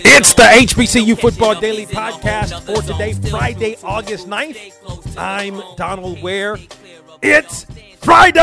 It's the HBCU Football Daily Podcast for today, Friday, August 9th. I'm Donal Ware. It's Friday!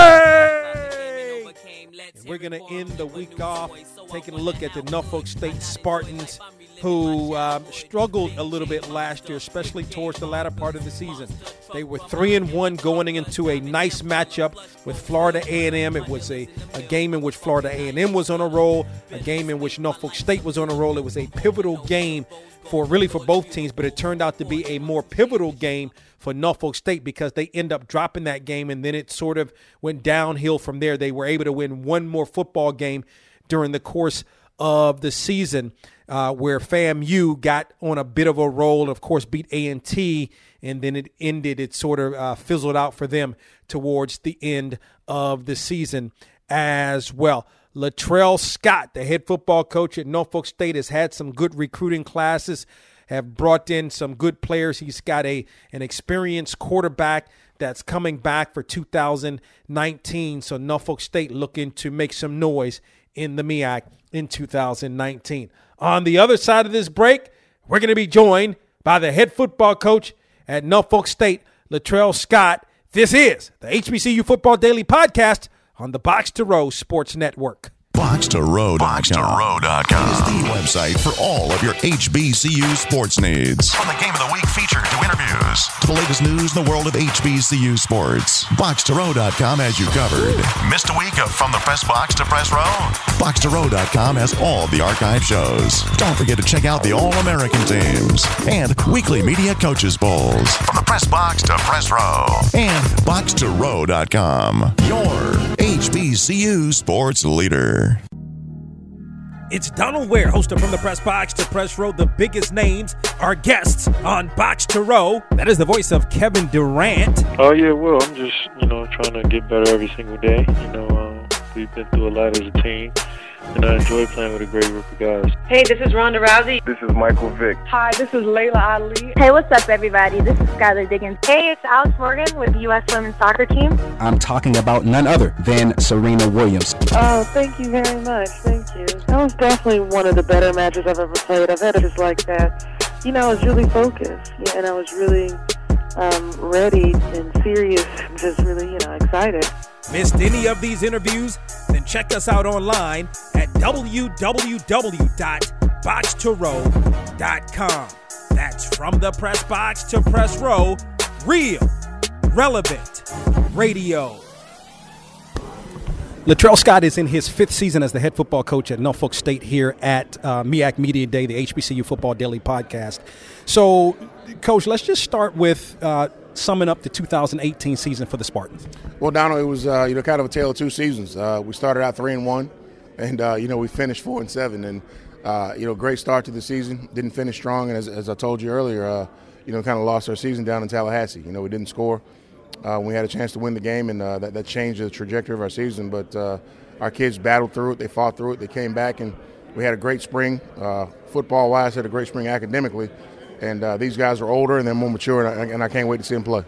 And we're going to end the week off taking a look at the Norfolk State Spartans who um, struggled a little bit last year, especially towards the latter part of the season. They were three and one going into a nice matchup with Florida A&M. It was a, a game in which Florida A&M was on a roll, a game in which Norfolk State was on a roll. It was a pivotal game for really for both teams, but it turned out to be a more pivotal game for Norfolk State because they end up dropping that game, and then it sort of went downhill from there. They were able to win one more football game during the course of the season uh, where FAMU got on a bit of a roll, of course, beat A&T, and then it ended, it sort of uh, fizzled out for them towards the end of the season as well. Latrell Scott, the head football coach at Norfolk State, has had some good recruiting classes, have brought in some good players. He's got a an experienced quarterback that's coming back for 2019. So Norfolk State looking to make some noise in the MEAC in 2019. On the other side of this break, we're going to be joined by the head football coach at Norfolk State, Latrell Scott. This is the HBCU Football Daily Podcast on the Box to Row Sports Network. BoxToRow.com BoxToRow.com is the website for all of your HBCU sports needs. From the game of the week feature to interviews. The latest news in the world of HBCU sports, BoxToRow.com has you covered. Missed a week of From the Press Box to Press Row? BoxToRow.com has all the archive shows. Don't forget to check out the All American teams and weekly media coaches polls. From the Press Box to Press Row. And BoxToRow.com, your HBCU sports leader. It's Donal Ware, hosted from the press box to press row. The biggest names are guests on Box to Row. That is the voice of Kevin Durant. Oh yeah, well, I'm just you know trying to get better every single day. You know, um, we've been through a lot as a team, and I enjoy playing with a great group of guys. Hey, this is Ronda Rousey. This is Michael Vick. Hi, this is Laila Ali. Hey, what's up, everybody? This is Skylar Diggins. Hey, it's Alex Morgan with the U.S. Women's Soccer Team. I'm talking about none other than Serena Williams. Oh, thank you very much. Thank you. That was definitely one of the better matches I've ever played. I've had matches like that. You know, I was really focused, and I was really um, ready and serious, and just really, you know, excited. Missed any of these interviews? Then check us out online at www.boxtorow.com. That's from the press box to press row, real, relevant radio. Latrell Scott is in his fifth season as the head football coach at Norfolk State here at uh, Media Day, the HBCU Football Daily podcast. So, Coach, let's just start with uh, summing up the 2018 season for the Spartans. Well, Donal, it was uh, you know kind of a tale of two seasons. Uh, we started out three and one, and uh, you know we finished four and seven, and uh, you know great start to the season. Didn't finish strong, and as, as I told you earlier, you know kind of lost our season down in Tallahassee. You know we didn't score. Uh, we had a chance to win the game, and uh, that, that changed the trajectory of our season. But uh, our kids battled through it. They fought through it. They came back, and we had a great spring. football wise, had a great spring academically. And these guys are older and they're more mature, and I, and I can't wait to see them play.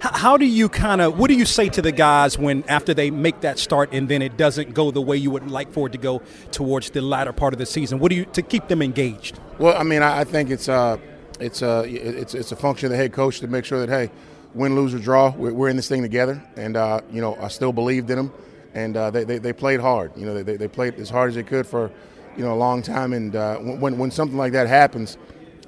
How do you kind of, what do you say to the guys when after they make that start and then it doesn't go the way you would like for it to go towards the latter part of the season? What do you, to keep them engaged? Well, I mean, I think it's, uh, it's, uh, it's, it's a function of the head coach to make sure that, hey, win, lose, or draw, we're, we're in this thing together. And, uh, you know, I still believed in them. And uh, they, they, they, played hard. You know, they, they played as hard as they could for, you know, a long time. And uh, when, when something like that happens,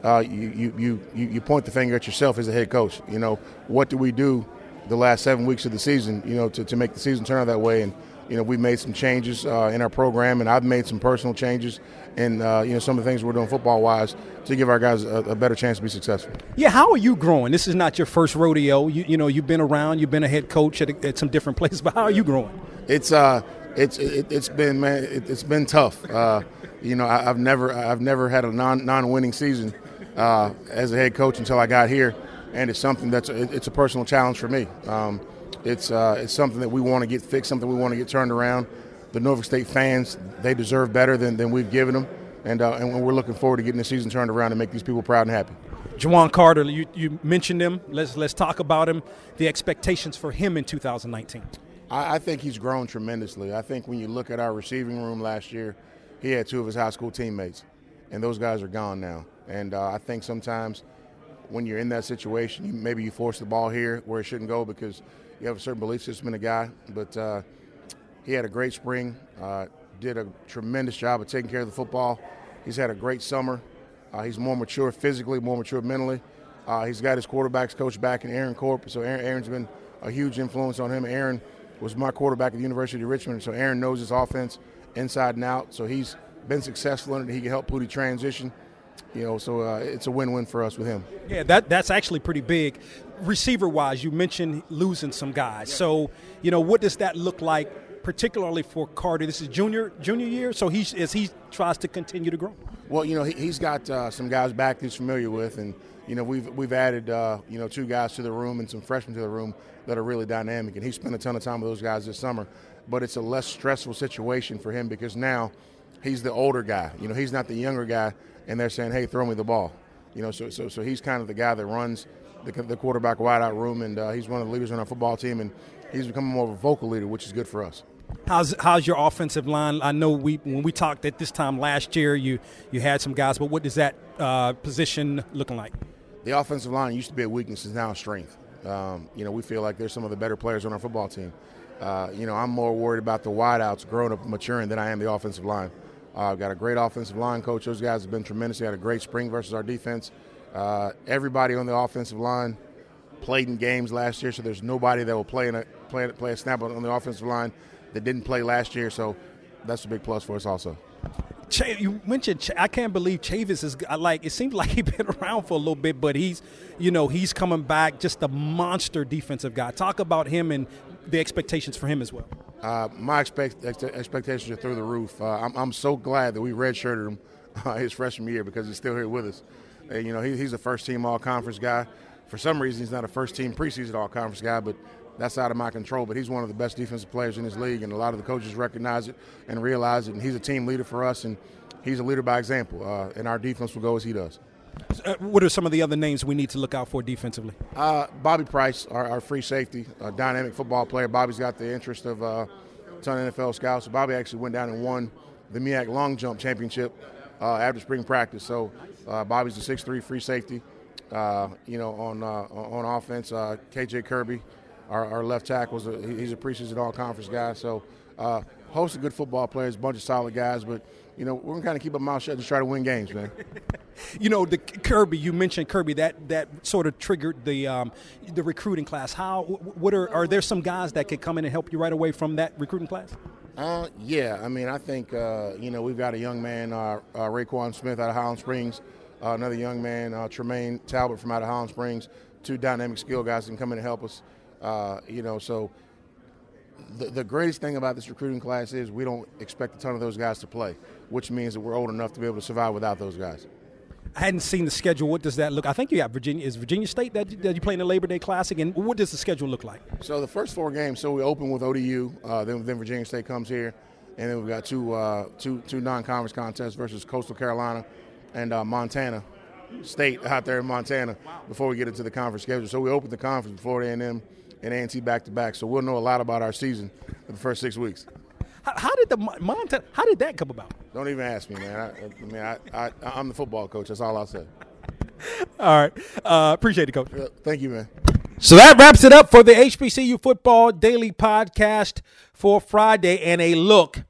uh, you, you, you, you point the finger at yourself as a head coach. You know, what do we do the last seven weeks of the season, you know, to, to make the season turn out that way? And, you know, we've made some changes uh, in our program, and I've made some personal changes and, uh, you know, some of the things we're doing football-wise to give our guys a, a, better chance to be successful. Yeah, how are you growing? This is not your first rodeo. You, you know, you've been around, you've been a head coach at, at some different places, but how are you growing? It's, uh, it's, it, has been, man, it, has been tough. Uh, you know, I, have never, I've never had a non, non-winning season uh, as a head coach until I got here, and it's something that's a, it's a personal challenge for me. Um, it's uh, it's something that we want to get fixed, something we want to get turned around. The Norfolk State fans they deserve better than, than we've given them, and uh, and we're looking forward to getting the season turned around and make these people proud and happy. Juwan Carter, you, you mentioned him. Let's let's talk about him. The expectations for him in 2019. I, I think he's grown tremendously. I think when you look at our receiving room last year, he had two of his high school teammates, and those guys are gone now. And uh, I think sometimes when you're in that situation, you, maybe you force the ball here where it shouldn't go because you have a certain belief system in a guy. But uh, he had a great spring, uh, did a tremendous job of taking care of the football. He's had a great summer. Uh, he's more mature physically, more mature mentally. Uh, he's got his quarterbacks coach back in Aaron Corp, so Aaron, Aaron's been a huge influence on him. Aaron was my quarterback at the University of Richmond, so Aaron knows his offense inside and out. So he's been successful in it. He can help Pooty transition. You know, so uh, it's a win-win for us with him. Yeah, that that's actually pretty big. Receiver-wise, you mentioned losing some guys. So, you know, what does that look like, particularly for Carter? This is junior junior year, so he's as he tries to continue to grow. Well, you know, he, has got uh, some guys back he's familiar with, and you know, we've we've added uh, you know two guys to the room and some freshmen to the room that are really dynamic, and he spent a ton of time with those guys this summer. But it's a less stressful situation for him because now he's the older guy. You know, he's not the younger guy, and they're saying, "Hey, throw me the ball." You know, so so so he's kind of the guy that runs the, the quarterback wideout room, and uh, he's one of the leaders on our football team, and he's becoming more of a vocal leader, which is good for us. How's how's your offensive line? I know we when we talked at this time last year, you you had some guys, but what is that uh, position looking like? The offensive line used to be a weakness, is now a strength. Um, you know, we feel like there's some of the better players on our football team. Uh, you know, I'm more worried about the wideouts growing up, maturing than I am the offensive line. Uh, got a great offensive line coach. Those guys have been tremendous. They had a great spring versus our defense. Uh, everybody on the offensive line played in games last year, so there's nobody that will play in a play, play a snap on the offensive line that didn't play last year. So that's a big plus for us also. Ch- you mentioned Ch- I can't believe Chavis is like it seems like he's been around for a little bit, but he's you know he's coming back just a monster defensive guy. Talk about him and the expectations for him as well. Uh, my expect- expectations are through the roof. Uh, I'm, I'm, so glad that we redshirted him uh, his freshman year because he's still here with us. And, you know he, he's a first team all conference guy. For some reason, he's not a first team preseason all conference guy, but that's out of my control. But he's one of the best defensive players in this league, and a lot of the coaches recognize it and realize it. And he's a team leader for us, and he's a leader by example. Uh, and our defense will go as he does. Uh, what are some of the other names we need to look out for defensively? Uh, Bobby Price, our, our, free safety, dynamic football player. Bobby's got the interest of uh, a ton of NFL scouts. Bobby actually went down and won the MEAC long jump championship uh, after spring practice. So Bobby's a 6'3 free safety. You know, on on offense, KJ Kirby, our, our left tackle, he's a preseason all conference guy. So, host of good football players, bunch of solid guys, but you know we're gonna kind of keep our mouth shut and try to win games, man. you know the Kirby. You mentioned Kirby. That that sort of triggered the um, the recruiting class. How? What are are there some guys that could come in and help you right away from that recruiting class? Uh, yeah. I mean, I think uh, you know we've got a young man, uh, uh Raquan Smith out of Highland Springs. Uh, another young man, uh, Tremaine Talbot from out of Highland Springs. Two dynamic skill guys can come in and help us. Uh, you know, so the, the greatest thing about this recruiting class is we don't expect a ton of those guys to play, which means that we're old enough to be able to survive without those guys. I hadn't seen the schedule. What does that look? I think you have Virginia. Is Virginia State that, that you play in the Labor Day Classic, and what does the schedule look like? So the first four games. So we open with ODU, uh, then then Virginia State comes here, and then we've got two uh, two two non-conference contests versus Coastal Carolina and uh, Montana State out there in Montana before we get into the conference schedule. So we open the conference before A&M and A&T back to back. So we'll know a lot about our season for the first six weeks. How, how did the Montana? How did that come about? Don't even ask me, man. I, I mean, I, I, I'm the football coach. That's all I'll say. All right. Uh, appreciate it, coach. Thank you, man. So that wraps it up for the HBCU Football Daily Podcast for Friday and a look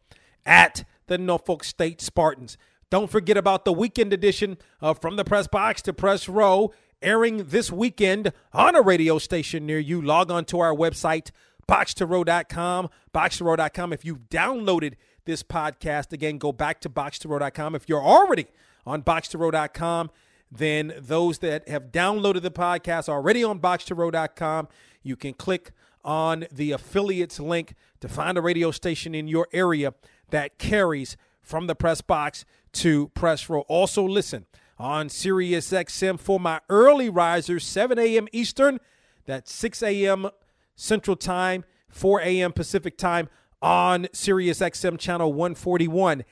at the Norfolk State Spartans. Don't forget about the weekend edition of From the Press Box to Press Row airing this weekend on a radio station near you. Log on to our website, boxtorow.com, boxtorow.com. If you've downloaded this podcast, again, go back to boxtorow.com. If you're already on boxtorow.com, then those that have downloaded the podcast already on boxtorow.com, you can click on the affiliates link to find a radio station in your area that carries from the press box to press row. Also, listen on Sirius XM for my early risers, 7 a.m. Eastern. That's 6 a.m. Central Time, 4 a.m. Pacific Time on Sirius XM channel 141.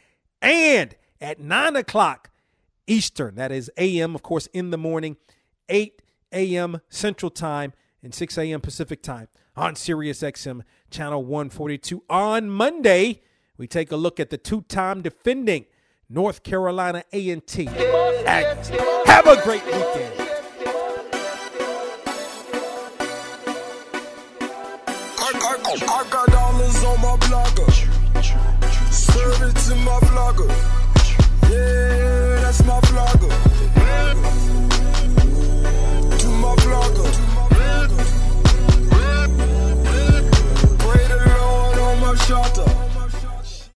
And at 9 o'clock Eastern, that is a.m., of course, in the morning, 8 a.m. Central Time, and 6 a.m. Pacific time on Sirius XM channel 142. On Monday, we take a look at the two-time defending North Carolina A&T. Aggies. Have a great weekend. I got dollars on my blogger. Serve it to my blogger. Yeah, that's my blogger. To my blogger. Pray the Lord on my shoulder.